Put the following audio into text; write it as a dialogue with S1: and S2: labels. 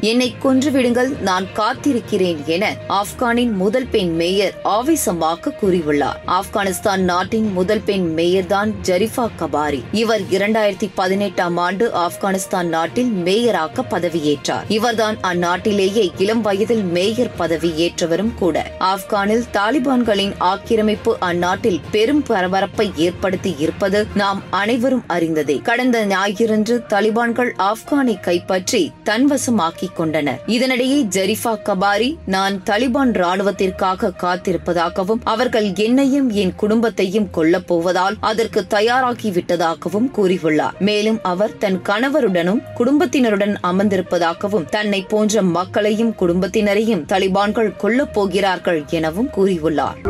S1: என்னை கொன்றுவிடுங்கள் நான் காத்திருக்கிறேன் என ஆப்கானின் முதல் பெண் மேயர் ஆவேசமாக கூறியுள்ளார். ஆப்கானிஸ்தான் நாட்டின் முதல் பெண் மேயர் தான் ஜரிஃபா கபாரி. இவர் இரண்டாயிரத்தி பதினெட்டாம் ஆண்டு ஆப்கானிஸ்தான் நாட்டில் மேயராக பதவியேற்றார். இவர்தான் அந்நாட்டிலேயே இளம் வயதில் மேயர் பதவி ஏற்றவரும் கூட. ஆப்கானில் தாலிபான்களின் ஆக்கிரமிப்பு அந்நாட்டில் பெரும் பரபரப்பை ஏற்படுத்தி இருப்பது நாம் அனைவரும் அறிந்ததே. கடந்த ஞாயிறன்று தாலிபான்கள் ஆப்கானை கைப்பற்றி தன்வசமாக்கி கொண்டனர். இதனிடையே ஜெரிஃபா கபாரி நான் தலிபான் ராணுவத்திற்காக காத்திருப்பதாகவும் அவர்கள் என்னையும் என் குடும்பத்தையும் கொல்லப் போவதால் அதற்கு தயாராகிவிட்டதாகவும் கூறியுள்ளார். மேலும் அவர் தன் கணவருடனும் குடும்பத்தினருடன் அமர்ந்திருப்பதாகவும் தன்னை போன்ற மக்களையும் குடும்பத்தினரையும் தலிபான்கள் கொல்லப் போகிறார்கள் எனவும் கூறியுள்ளார்.